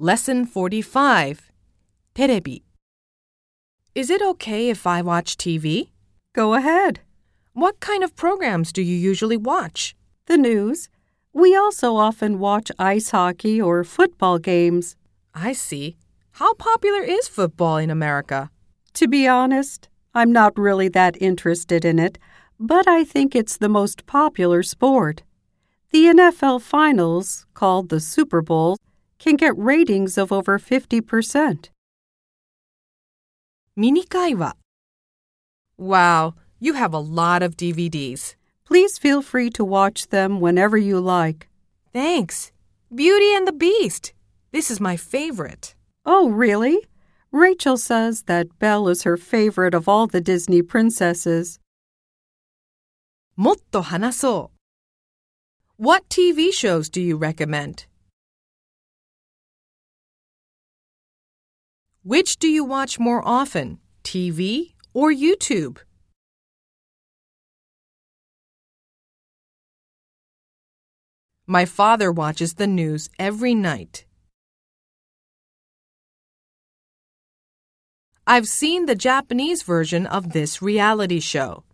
Lesson 45 Terebi. Is it okay if I watch TV? Go ahead. What kind of programs do you usually watch? The news. We also often watch ice hockey or football games. I see. How popular is football in America? To be honest, I'm not really that interested in it, but I think it's the most popular sport. The NFL Finals, called the Super Bowl, can get ratings of over 50%. ミニ会話 Wow, you have a lot of DVDs. Please feel free to watch them whenever you like. Thanks. Beauty and the Beast. This is my favorite. Oh, really? Rachel says that Belle is her favorite of all the Disney princesses. もっと話そう What TV shows do you recommend? Which do you watch more often, TV or YouTube? My father watches the news every night. I've seen the Japanese version of this reality show.